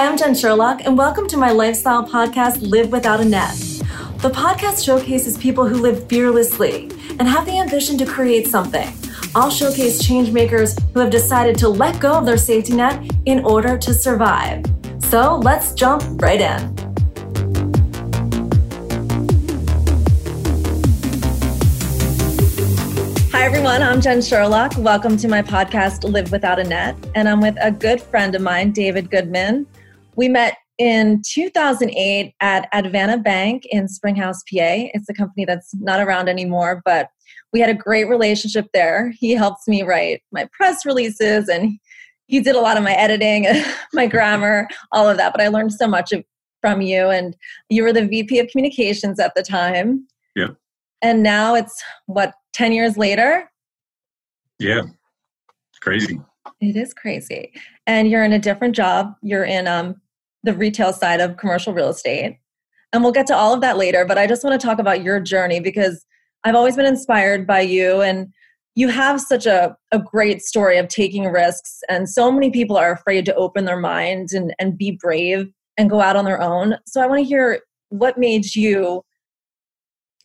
Hi, I'm Jen Sherlock, and welcome to my lifestyle podcast, Live Without a Net. The podcast showcases people who live fearlessly and have the ambition to create something. I'll showcase change makers who have decided to let go of their safety net in order to survive. So let's jump right in. Hi, everyone. I'm Jen Sherlock. Welcome to my podcast, Live Without a Net. And I'm with a good friend of mine, David Goodman. We met in 2008 at Advanta Bank in Springhouse, PA. It's a company that's not around anymore, but we had a great relationship there. He helps me write my press releases and he did a lot of my editing, my grammar, all of that. But I learned so much from you. And you were the VP of communications at the time. Yeah. And now it's what, 10 years later? Yeah. It's crazy. It is crazy. And you're in a different job. You're in um, the retail side of commercial real estate. And we'll get to all of that later. But I just want to talk about your journey because I've always been inspired by you. And you have such a, a great story of taking risks. And so many people are afraid to open their minds and, and be brave and go out on their own. So I want to hear what made you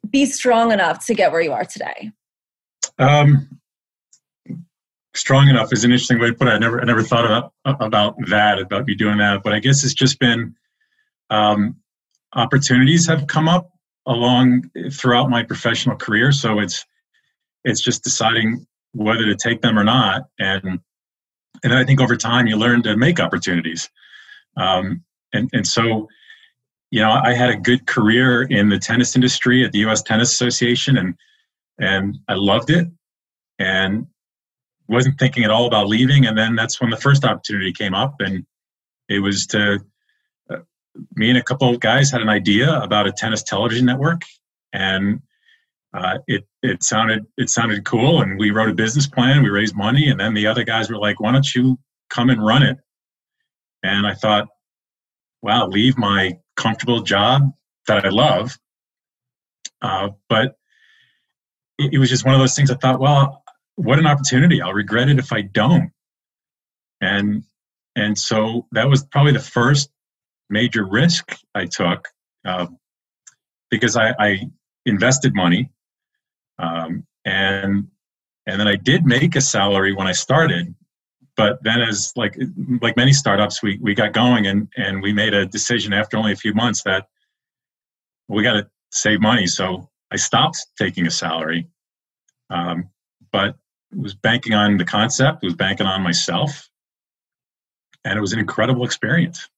be strong enough to get where you are today? Um, strong enough is an interesting way to put it. I never, I never thought about about that, about me doing that. But I guess it's just been um, opportunities have come up along throughout my professional career. So it's it's just deciding whether to take them or not, and and I think over time you learn to make opportunities. Um, and and so you know, I had a good career in the tennis industry at the U.S. Tennis Association, and and I loved it, and wasn't thinking at all about leaving. And then that's when the first opportunity came up, and it was to uh, me and a couple of guys had an idea about a tennis television network, and uh, it it sounded it sounded cool, and we wrote a business plan, we raised money, and then the other guys were like, "Why don't you come and run it?" And I thought, wow, leave my comfortable job that I love. Uh, but it, it, was just one of those things I thought, well, what an opportunity. I'll regret it if I don't. And and so that was probably the first major risk I took uh, because I, I, invested money um, and and then I did make a salary when I started, but then as like like many startups we, we got going and and we made a decision after only a few months that we got to save money so i stopped taking a salary um, but was banking on the concept was banking on myself and it was an incredible experience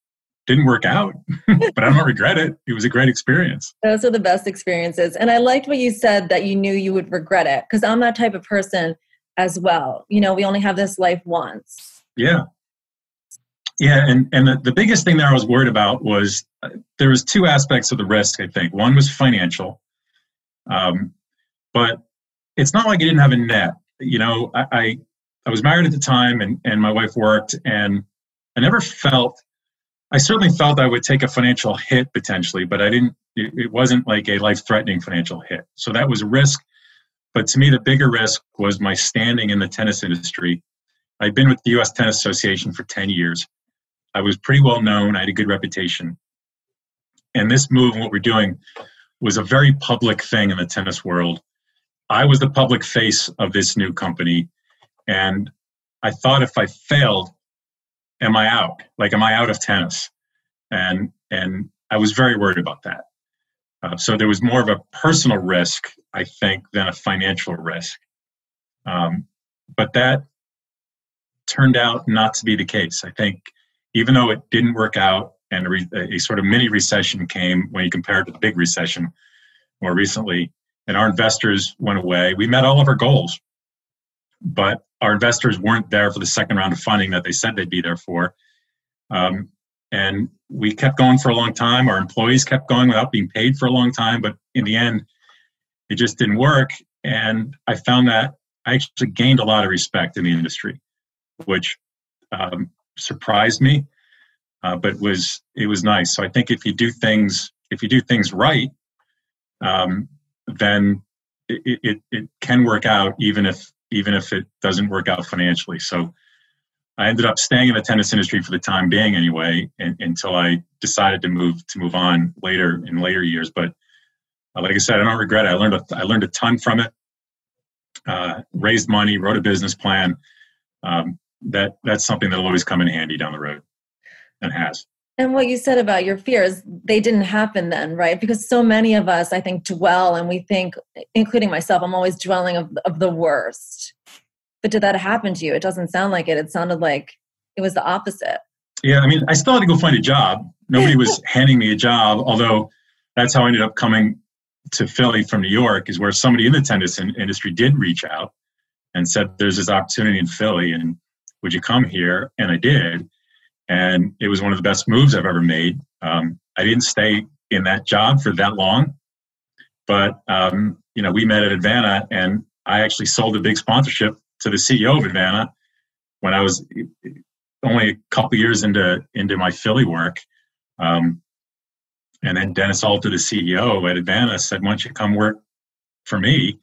didn't work out but i don't regret it it was a great experience those are the best experiences and i liked what you said that you knew you would regret it because i'm that type of person as well. You know, we only have this life once. Yeah. Yeah, and and the, the biggest thing that I was worried about was uh, there was two aspects of the risk. I think one was financial, um, but it's not like I didn't have a net. You know, I, I I was married at the time, and and my wife worked, and I never felt. I certainly felt I would take a financial hit potentially, but I didn't. It, it wasn't like a life-threatening financial hit. So that was a risk but to me, the bigger risk was my standing in the tennis industry. I'd been with the US Tennis Association for 10 years. I was pretty well known, I had a good reputation. And this move, and what we're doing, was a very public thing in the tennis world. I was the public face of this new company. And I thought if I failed, am I out? Like, am I out of tennis? And and I was very worried about that. Uh, so there was more of a personal risk, I think, than a financial risk. Um, but that turned out not to be the case. I think even though it didn't work out and a, re- a sort of mini recession came when you compare it to the big recession more recently, and our investors went away, we met all of our goals. But our investors weren't there for the second round of funding that they said they'd be there for. Um, and we kept going for a long time. Our employees kept going without being paid for a long time, but in the end, it just didn't work. And I found that I actually gained a lot of respect in the industry, which um, surprised me, uh, but was it was nice. So I think if you do things if you do things right, um, then it, it, it can work out even if even if it doesn't work out financially. So I ended up staying in the tennis industry for the time being, anyway, and, until I decided to move to move on later in later years. But uh, like I said, I don't regret it. I learned a, I learned a ton from it. Uh, raised money, wrote a business plan. Um, that that's something that'll always come in handy down the road, and has. And what you said about your fears, they didn't happen then, right? Because so many of us, I think, dwell and we think, including myself, I'm always dwelling of, of the worst. But did that happen to you? It doesn't sound like it. It sounded like it was the opposite. Yeah, I mean, I still had to go find a job. Nobody was handing me a job, although that's how I ended up coming to Philly from New York, is where somebody in the tennis industry did reach out and said, There's this opportunity in Philly, and would you come here? And I did and it was one of the best moves I've ever made. Um, I didn't stay in that job for that long, but um, you know, we met at Advanta, and I actually sold a big sponsorship to the CEO of Advanta when I was only a couple years into into my Philly work. Um, and then Dennis Alter, the CEO at Advanta, said, "Why don't you come work for me?"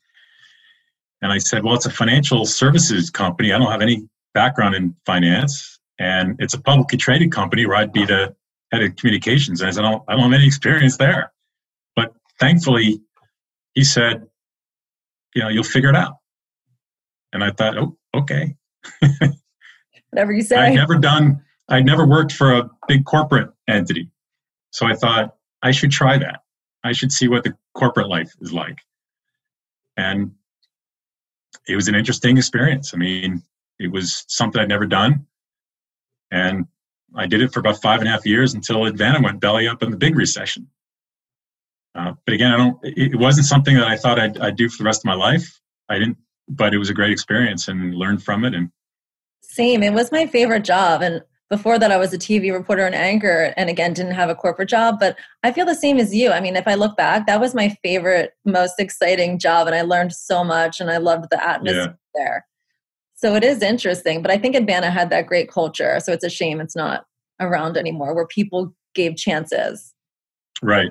And I said, "Well, it's a financial services company. I don't have any background in finance and it's a publicly traded company where I'd be the head of communications. And I said, I don't, I don't have any experience there. But thankfully, he said, you know, you'll figure it out. And I thought, oh, okay. Whatever you say. I'd never done, I'd never worked for a big corporate entity. So I thought I should try that. I should see what the corporate life is like. And it was an interesting experience. I mean, it was something I'd never done. And I did it for about five and a half years until Advanta went belly up in the big recession. Uh, but again, I don't. It wasn't something that I thought I'd, I'd, do for the rest of my life. I didn't, but it was a great experience and learned from it. And same, it was my favorite job. And before that, I was a TV reporter and anchor, and again, didn't have a corporate job. But I feel the same as you. I mean, if I look back, that was my favorite, most exciting job, and I learned so much, and I loved the atmosphere yeah. there. So it is interesting, but I think Advanta had that great culture. So it's a shame it's not around anymore where people gave chances. Right.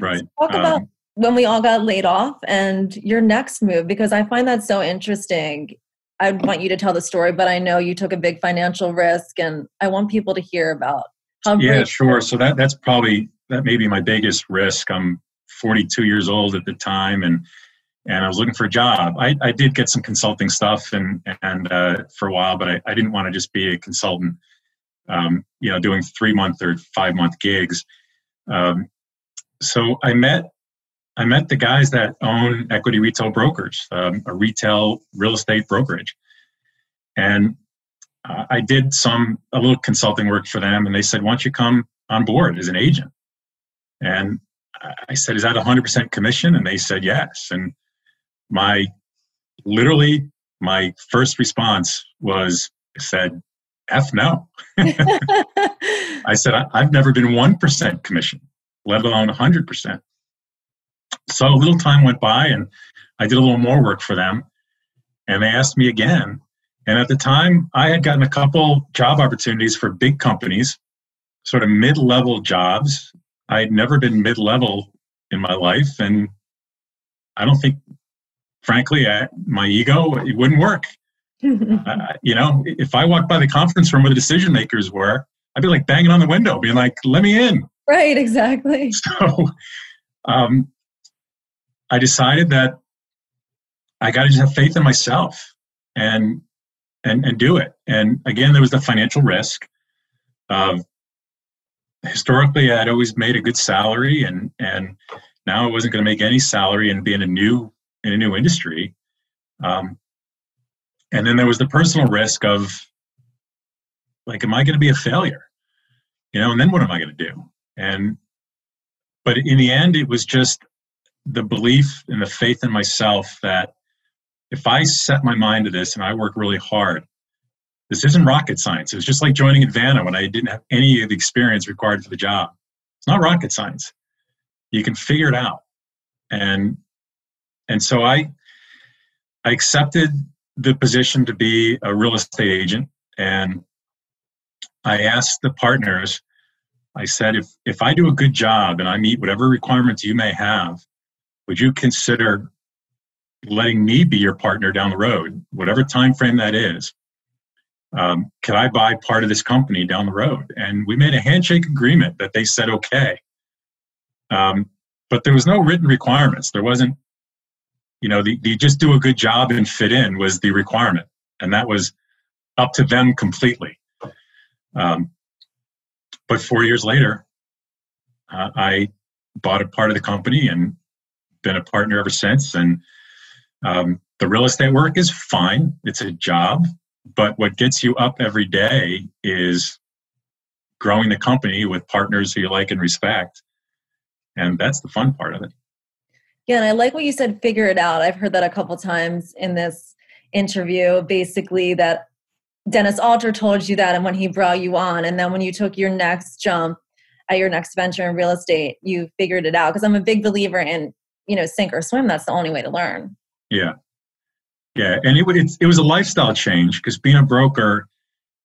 Right. So talk um, about when we all got laid off and your next move because I find that so interesting. I'd want you to tell the story, but I know you took a big financial risk and I want people to hear about how Yeah, sure. So that that's probably that may be my biggest risk. I'm 42 years old at the time and and I was looking for a job. I, I did get some consulting stuff and and uh, for a while, but I, I didn't want to just be a consultant, um, you know, doing three month or five month gigs. Um, so I met I met the guys that own Equity Retail Brokers, um, a retail real estate brokerage, and uh, I did some a little consulting work for them, and they said, "Why don't you come on board as an agent?" And I said, "Is that 100% commission?" And they said, "Yes." And my literally my first response was said f no. I said I, have never been 1% commission let alone 100% so a little time went by and i did a little more work for them and they asked me again. And at the time i had gotten a couple job opportunities for big companies sort of mid-level jobs. I had never been mid-level in my life and i don't think frankly, I, my ego, it wouldn't work. uh, you know, if I walked by the conference room where the decision makers were, I'd be like banging on the window, being like, let me in. Right, exactly. So um, I decided that I got to just have faith in myself and and and do it. And again, there was the financial risk. Of historically, I'd always made a good salary, and and now I wasn't going to make any salary and be in a new in a new industry. Um, and then there was the personal risk of like, am I going to be a failure? You know, and then what am I going to do? And, but in the end, it was just the belief and the faith in myself that if I set my mind to this and I work really hard, this isn't rocket science. It was just like joining Advanta when I didn't have any of the experience required for the job. It's not rocket science. You can figure it out. And and so I I accepted the position to be a real estate agent and I asked the partners I said if if I do a good job and I meet whatever requirements you may have would you consider letting me be your partner down the road whatever time frame that is um, can I buy part of this company down the road? And we made a handshake agreement that they said okay. Um, but there was no written requirements. There wasn't, you know, the, the just do a good job and fit in was the requirement. And that was up to them completely. Um, but four years later, uh, I bought a part of the company and been a partner ever since. And um, the real estate work is fine, it's a job. But what gets you up every day is growing the company with partners who you like and respect. And that's the fun part of it. Yeah, and I like what you said, figure it out. I've heard that a couple times in this interview, basically, that Dennis Alter told you that and when he brought you on. And then when you took your next jump at your next venture in real estate, you figured it out. Because I'm a big believer in, you know, sink or swim. That's the only way to learn. Yeah. Yeah, and it, it, it was a lifestyle change because being a broker,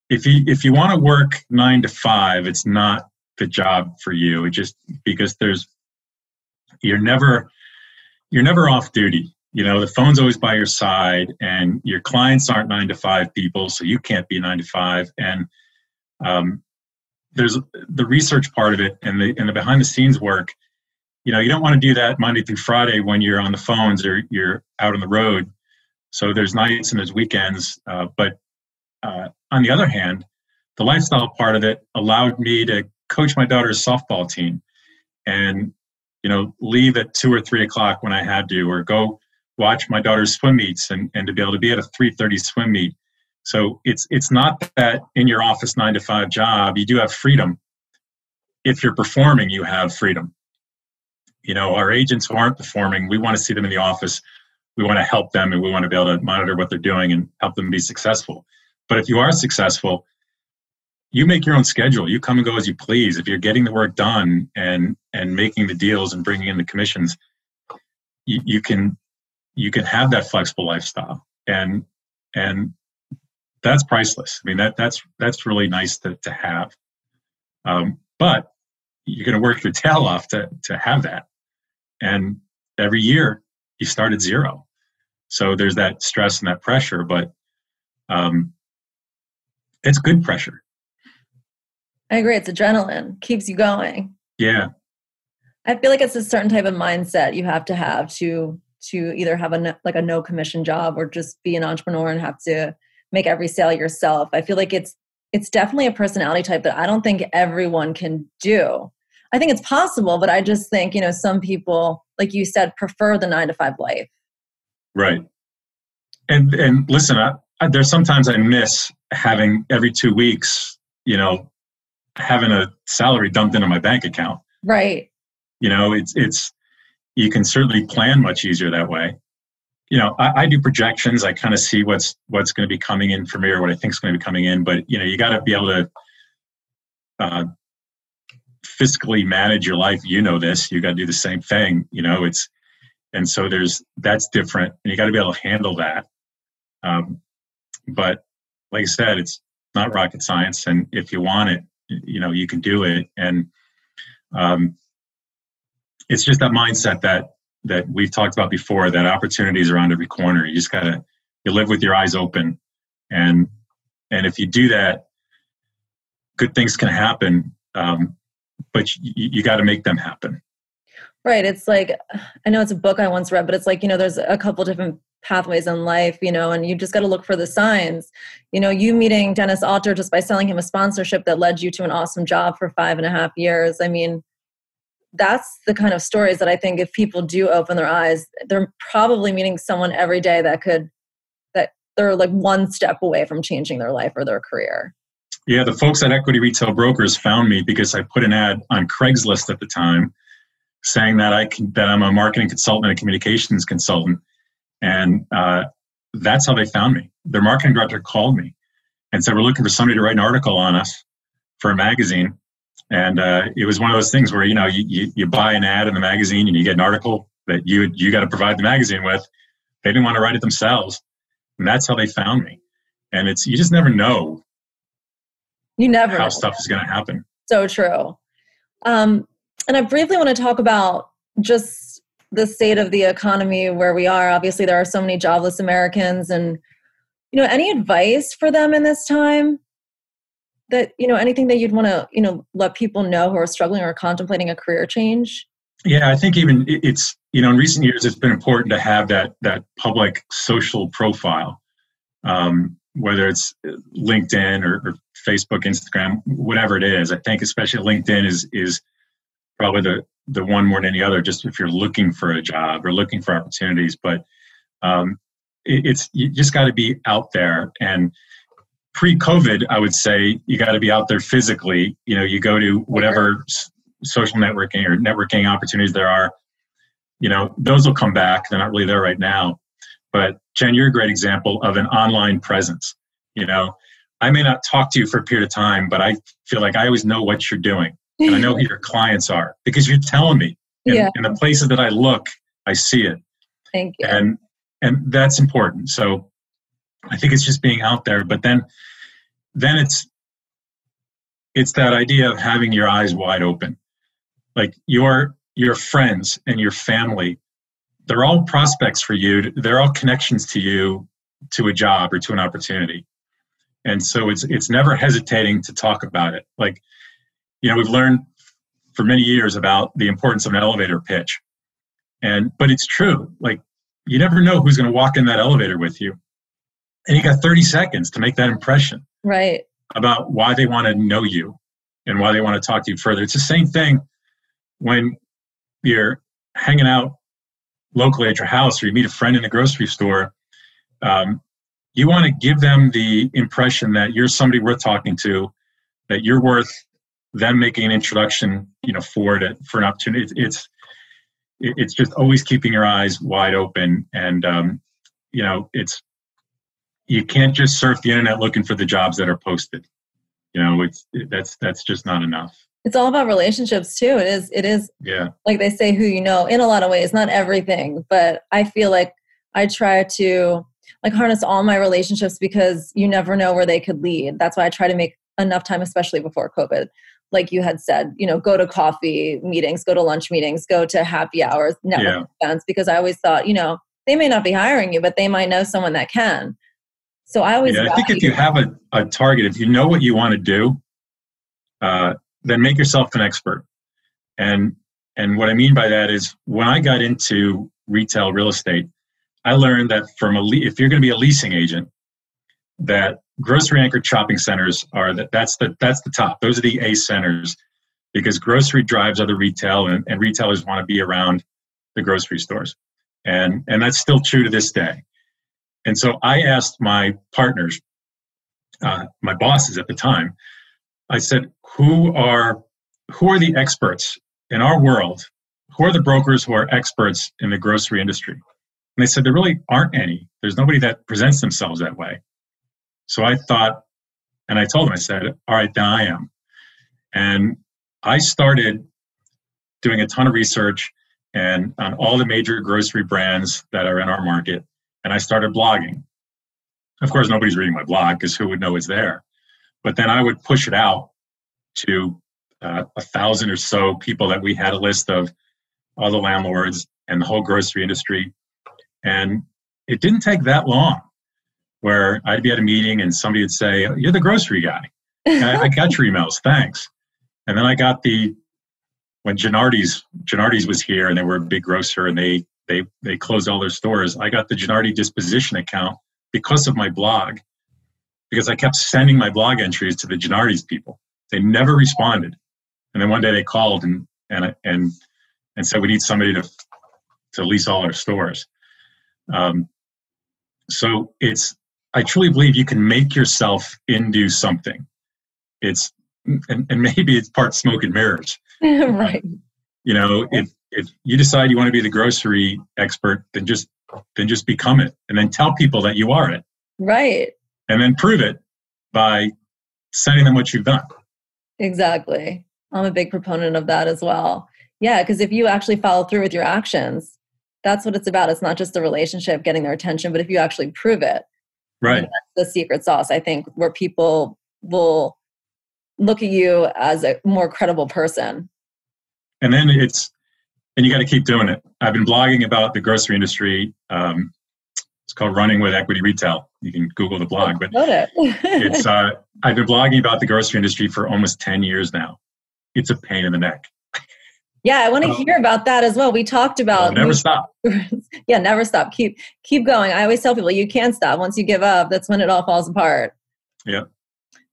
if you if you want to work nine to five, it's not the job for you. It just because there's you're never you're never off duty. You know, the phone's always by your side, and your clients aren't nine to five people, so you can't be nine to five. And um, there's the research part of it and the and the behind the scenes work. You know, you don't want to do that Monday through Friday when you're on the phones or you're out on the road so there's nights and there's weekends. Uh, but uh, on the other hand, the lifestyle part of it allowed me to coach my daughter's softball team and you know leave at two or three o'clock when i had to or go watch my daughter's swim meets and, and to be able to be at a 3.30 swim meet. So it's it's not that in your office nine to five job you do have freedom. If you're performing you have freedom. You know our agents who aren't performing we want to see them in the office. We want to help them and we want to be able to monitor what they're doing and help them be successful. But if you are successful, you make your own schedule. You come and go as you please. If you're getting the work done and and making the deals and bringing in the commissions, you, you can you can have that flexible lifestyle and and that's priceless. I mean that that's that's really nice to to have. Um, but you're going to work your tail off to to have that, and every year you start at zero. So there's that stress and that pressure, but um, it's good pressure. I agree. It's adrenaline, keeps you going. Yeah. I feel like it's a certain type of mindset you have to have to to either have a like a no commission job or just be an entrepreneur and have to make every sale yourself. I feel like it's it's definitely a personality type that I don't think everyone can do. I think it's possible, but I just think, you know, some people, like you said, prefer the nine to five life. Right. And and listen, I, I, there's sometimes I miss having every two weeks, you know, having a salary dumped into my bank account. Right. You know, it's it's you can certainly plan much easier that way. You know, I, I do projections. I kind of see what's what's going to be coming in for me or what I think is going to be coming in. But you know, you got to be able to uh, fiscally manage your life. You know this. You got to do the same thing. You know, it's and so there's that's different and you got to be able to handle that um, but like i said it's not rocket science and if you want it you know you can do it. And um, it's just that mindset that that we've talked about before that opportunities around every corner. You just gotta you live with your eyes open. And and if you do that good things can happen um, but you, you got to make them happen. Right. It's like, I know it's a book I once read, but it's like, you know, there's a couple different pathways in life, you know, and you just got to look for the signs. You know, you meeting Dennis Alter just by selling him a sponsorship that led you to an awesome job for five and a half years. I mean, that's the kind of stories that I think if people do open their eyes, they're probably meeting someone every day that could, that they're like one step away from changing their life or their career. Yeah, the folks at Equity Retail Brokers found me because I put an ad on Craigslist at the time saying that I can, that I'm a marketing consultant and a communications consultant, and uh, that's how they found me. Their marketing director called me and said, "We're looking for somebody to write an article on us for a magazine." And uh, it was one of those things where you know you, you, you buy an ad in the magazine and you get an article that you you got to provide the magazine with. They didn't want to write it themselves, and that's how they found me. And it's you just never know. You never how know. stuff is going to happen. So true. Um, and I briefly want to talk about just the state of the economy where we are. Obviously, there are so many jobless Americans, and you know any advice for them in this time? That you know anything that you'd want to you know let people know who are struggling or contemplating a career change? Yeah i think even it's you know in recent years it's been important to have that that public social profile. Um, whether it's linkedin or, or facebook instagram whatever it is i think especially linkedin is is probably the the one more than any other just if you're looking for a job or looking for opportunities but um, it, it's you just got to be out there. And pre-covid i would say you got to be out there physically. You know you go to whatever social networking or networking opportunities there are you know those will come back. They're not really there right now. But jen you're a great example of an online presence. You know i may not talk to you for a period of time but i feel like i always know what you're doing and i know who your clients are because you're telling me. And, yeah. and the places that i look i see it. Thank you. And and that's important. So i think it's just being out there but then then it's it's that idea of having your eyes wide open. Like your your friends and your family they're all prospects for you. They're all connections to you to a job or to an opportunity. And so it's it's never hesitating to talk about it. Like you know we've learned for many years about the importance of an elevator pitch. And but it's true like you never know who's going to walk in that elevator with you. And you got 30 seconds to make that impression right. about why they want to know you and why they want to talk to you further. It's the same thing when you're hanging out locally at your house or you meet a friend in the grocery store um, you want to give them the impression that you're somebody worth talking to that you're worth them making an introduction you know for it for an opportunity. It's it's just always keeping your eyes wide open. And um, you know it's you can't just surf the internet looking for the jobs that are posted. You know it's that's that's just not enough. It's all about relationships too. It is it is yeah. like they say who you know in a lot of ways not everything. But i feel like i try to like harness all my relationships because you never know where they could lead. That's why i try to make enough time especially before covid like you had said, you know, go to coffee meetings, go to lunch meetings, go to happy hours, networking yeah. events, because I always thought, you know, they may not be hiring you, but they might know someone that can. So I always. Yeah, I think if you have a, a target, if you know what you want to do, uh, then make yourself an expert. And and what I mean by that is when I got into retail real estate, I learned that from a le- if you're going to be a leasing agent, that grocery anchored shopping centers are that that's the that's the top. Those are the a centers because grocery drives other retail and, and retailers want to be around the grocery stores. And and that's still true to this day. And so i asked my partners uh, my bosses at the time i said who are who are the experts in our world? Who are the brokers who are experts in the grocery industry? And they said there really aren't any. There's nobody that presents themselves that way so I thought, and I told him, I said, all right, then I am. And I started doing a ton of research and on all the major grocery brands that are in our market. And I started blogging. Of course, nobody's reading my blog because who would know it's there? But then I would push it out to uh, a thousand or so people that we had a list of all the landlords and the whole grocery industry. And it didn't take that long where I'd be at a meeting and somebody would say, "You're the grocery guy. I, I got your emails, thanks." And then I got the when Genuardi's Genuardi's was here and they were a big grocer and they they they closed all their stores. I got the Genuardi disposition account because of my blog, because I kept sending my blog entries to the Genuardi's people. They never responded, and then one day they called and and and and said we need somebody to to lease all our stores. Um, so it's I truly believe you can make yourself into something. It's and, and maybe it's part smoke and mirrors. right. You know, if if you decide you want to be the grocery expert, then just then just become it, and then tell people that you are it. Right. And then prove it by sending them what you've done. Exactly. I'm a big proponent of that as well. Yeah, because if you actually follow through with your actions, that's what it's about. It's not just a relationship getting their attention, but if you actually prove it, Right. That's the secret sauce, I think, where people will look at you as a more credible person. And then it's, and you got to keep doing it. I've been blogging about the grocery industry um, It's called Running with Equity Retail. You can Google the blog, but it. it's uh, I've been blogging about the grocery industry for almost ten years now. It's a pain in the neck. Yeah, I want to hear about that as well. We talked about never stop. yeah, never stop. Keep keep going. I always tell people you can't stop. Once you give up, that's when it all falls apart. Yeah.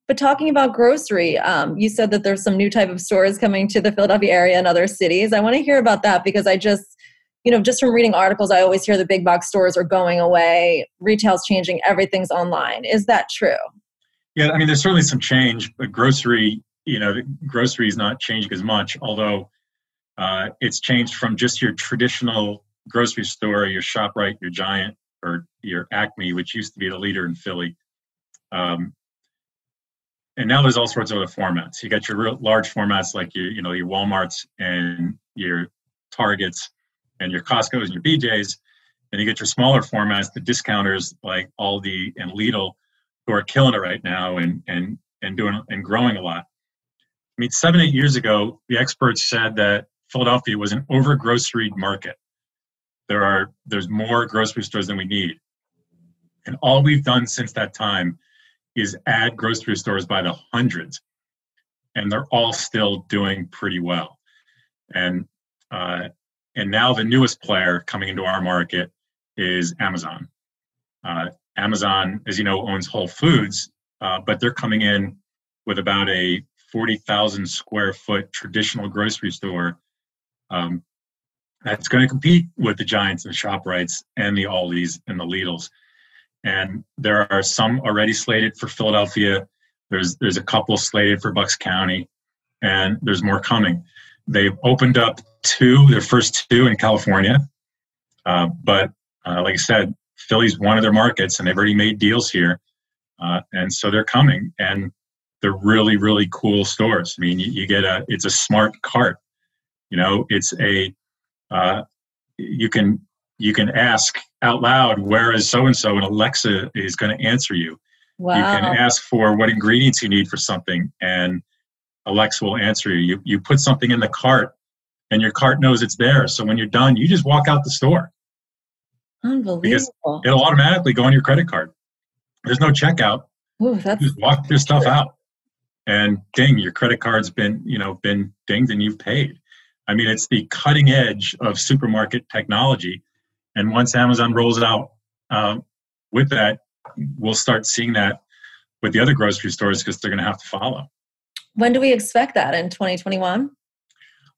But talking about grocery, um, you said that there's some new type of stores coming to the Philadelphia area and other cities. I want to hear about that because I just, you know, just from reading articles, I always hear the big box stores are going away, retail's changing, everything's online. Is that true? Yeah, I mean, there's certainly some change, but grocery, you know, grocery is not changing as much, although uh, it's changed from just your traditional grocery store, your ShopRite, your Giant, or your Acme, which used to be the leader in Philly. Um, and now there's all sorts of other formats. You got your real large formats like your, you know, your WalMarts and your Targets and your Costco's and your BJ's, and you get your smaller formats, the discounters like Aldi and Lidl, who are killing it right now and and and doing and growing a lot. I mean, seven eight years ago, the experts said that Philadelphia was an over groceried market. There are there's more grocery stores than we need, and all we've done since that time is add grocery stores by the hundreds, and they're all still doing pretty well. And uh, and now the newest player coming into our market is Amazon. Uh, Amazon, as you know, owns Whole Foods, uh, but they're coming in with about a 40,000 square foot traditional grocery store um, that's going to compete with the Giants and ShopRites and the Aldis and the Lidls and there are some already slated for Philadelphia. There's there's a couple slated for Bucks County, and there's more coming. They've opened up two, their first two in California, uh, but uh, like I said, Philly's one of their markets, and they've already made deals here, uh, and so they're coming, and they're really really cool stores. I mean, you, you get a it's a smart cart, you know, it's a uh, you can you can ask out loud, where is so and so? And Alexa is going to answer you. Wow. You can ask for what ingredients you need for something, and Alexa will answer you. You, you put something in the cart, and your cart knows it's there. So when you're done, you just walk out the store. Unbelievable. Because it'll automatically go on your credit card. There's no checkout. Ooh, that's you just walk your stuff out. And ding, your credit card's been, you know, been dinged and you've paid. I mean, it's the cutting edge of supermarket technology and once Amazon rolls it out uh, with that, we'll start seeing that with the other grocery stores because they're going to have to follow. When do we expect that in 2021?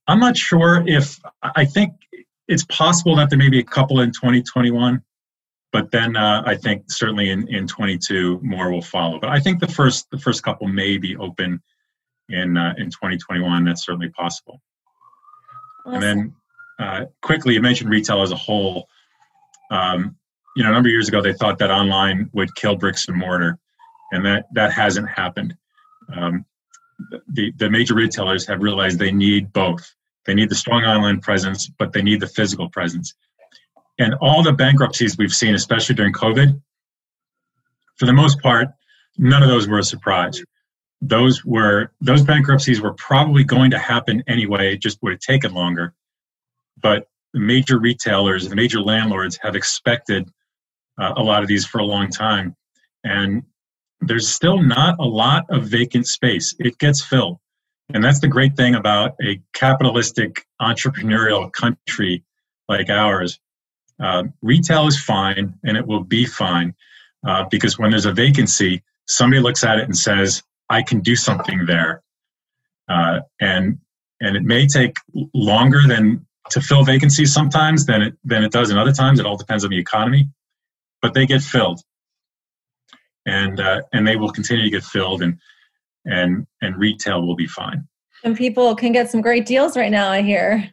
I'm not sure if I think it's possible that there may be a couple in 2021, but then uh, I think certainly in, in 22 more will follow. But I think the first the first couple may be open in uh, in 2021. That's certainly possible. Awesome. And then uh, quickly, you mentioned retail as a whole. Um, you know, a number of years ago, they thought that online would kill bricks and mortar, and that that hasn't happened. Um, the the major retailers have realized they need both. They need the strong online presence, but they need the physical presence. And all the bankruptcies we've seen, especially during COVID, for the most part, none of those were a surprise. Those were those bankruptcies were probably going to happen anyway. It just would have taken longer. But the major retailers, the major landlords have expected uh, a lot of these for a long time. And there's still not a lot of vacant space. It gets filled. And that's the great thing about a capitalistic entrepreneurial country like ours. Uh, retail is fine and it will be fine uh, because when there's a vacancy, somebody looks at it and says, I can do something there. Uh, and and it may take longer than to fill vacancies sometimes than it than it does in other times. It all depends on the economy, but they get filled, and uh, and they will continue to get filled, and and and retail will be fine. And people can get some great deals right now. I hear.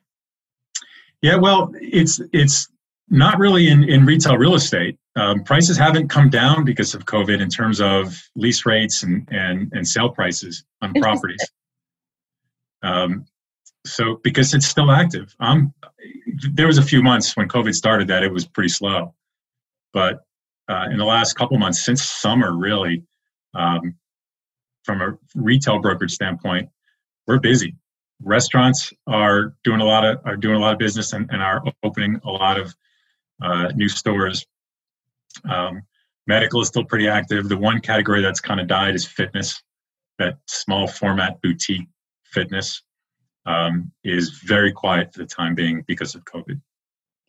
Yeah, well, it's it's not really in, in retail real estate. Um, prices haven't come down because of COVID in terms of lease rates and and, and sale prices on properties. Um, so because it's still active um there was a few months when covid started that it was pretty slow but uh, in the last couple months since summer really um, from a retail brokerage standpoint we're busy restaurants are doing a lot of are doing a lot of business and, and are opening a lot of uh, new stores Um, medical is still pretty active. The one category that's kind of died is fitness. That small format boutique fitness um, is very quiet for the time being because of COVID.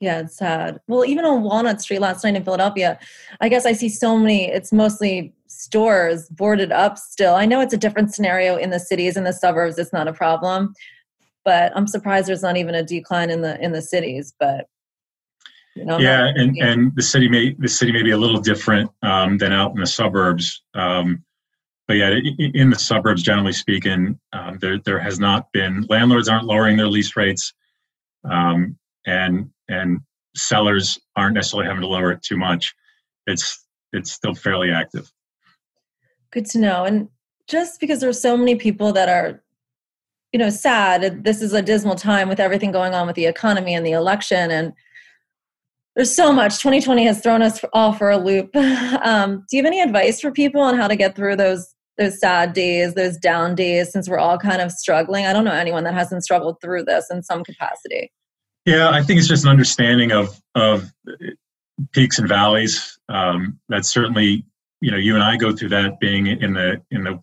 Yeah, it's sad. Well, even on Walnut Street last night in Philadelphia, I guess I see so many, it's mostly stores boarded up still. I know it's a different scenario in the cities and the suburbs, it's not a problem. But I'm surprised there's not even a decline in the in the cities. But know, yeah, and, and the city may the city may be a little different um, than out in the suburbs. Um, but yeah, in the suburbs, generally speaking, um, there there has not been landlords aren't lowering their lease rates, um, and and sellers aren't necessarily having to lower it too much. It's it's still fairly active. Good to know. And just because there's so many people that are, you know, sad. This is a dismal time with everything going on with the economy and the election, and there's so much. 2020 has thrown us all for a loop. Um, do you have any advice for people on how to get through those those sad days, those down days, since we're all kind of struggling? I don't know anyone that hasn't struggled through this in some capacity. Yeah, I think it's just an understanding of of peaks and valleys. Um, that's certainly you know you and I go through that being in the in the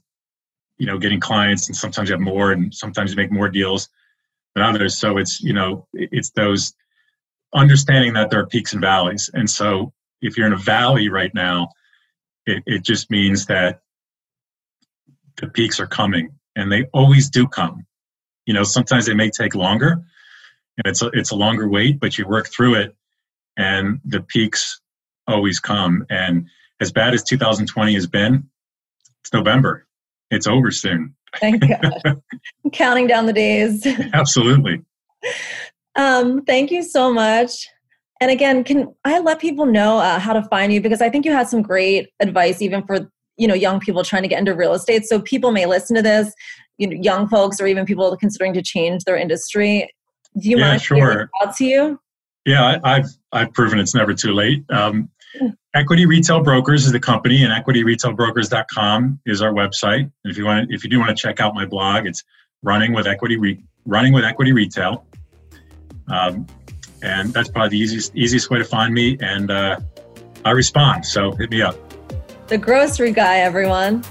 you know getting clients and sometimes you have more and sometimes you make more deals than others. So it's you know it's those understanding that there are peaks and valleys. And so if you're in a valley right now, it, it just means that the peaks are coming and they always do come. You know, sometimes they may take longer, and it's a, it's a longer wait, but you work through it, and the peaks always come. And as bad as 2020 has been, it's November. It's over soon. Thank God. counting down the days. Absolutely. Um, thank you so much. And again, can I let people know uh, how to find you? Because I think you had some great advice, even for you know young people trying to get into real estate. So people may listen to this, you know, young folks or even people considering to change their industry. Do you yeah, mind sure. out to you? Yeah, I, have I've proven it's never too late. Um, Equity Retail Brokers is the company, and EquityRetailBrokers.com is our website. And if you want, if you do want to check out my blog, it's running with equity, Re- running with equity retail. Um, and that's probably the easiest easiest way to find me. And uh, I respond, so hit me up. The grocery guy, everyone.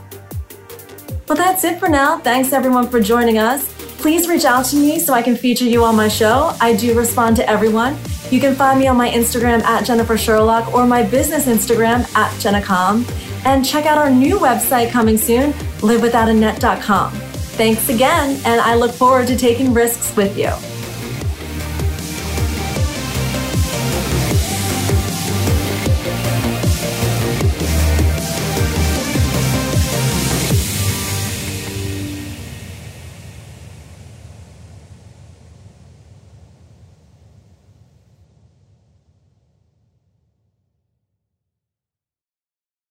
Well, that's it for now. Thanks everyone for joining us. Please reach out to me so I can feature you on my show. I do respond to everyone. You can find me on my Instagram at Jennifer Sherlock or my business Instagram at Jennacom. And check out our new website coming soon, livewithoutanet.com. Thanks again, and I look forward to taking risks with you.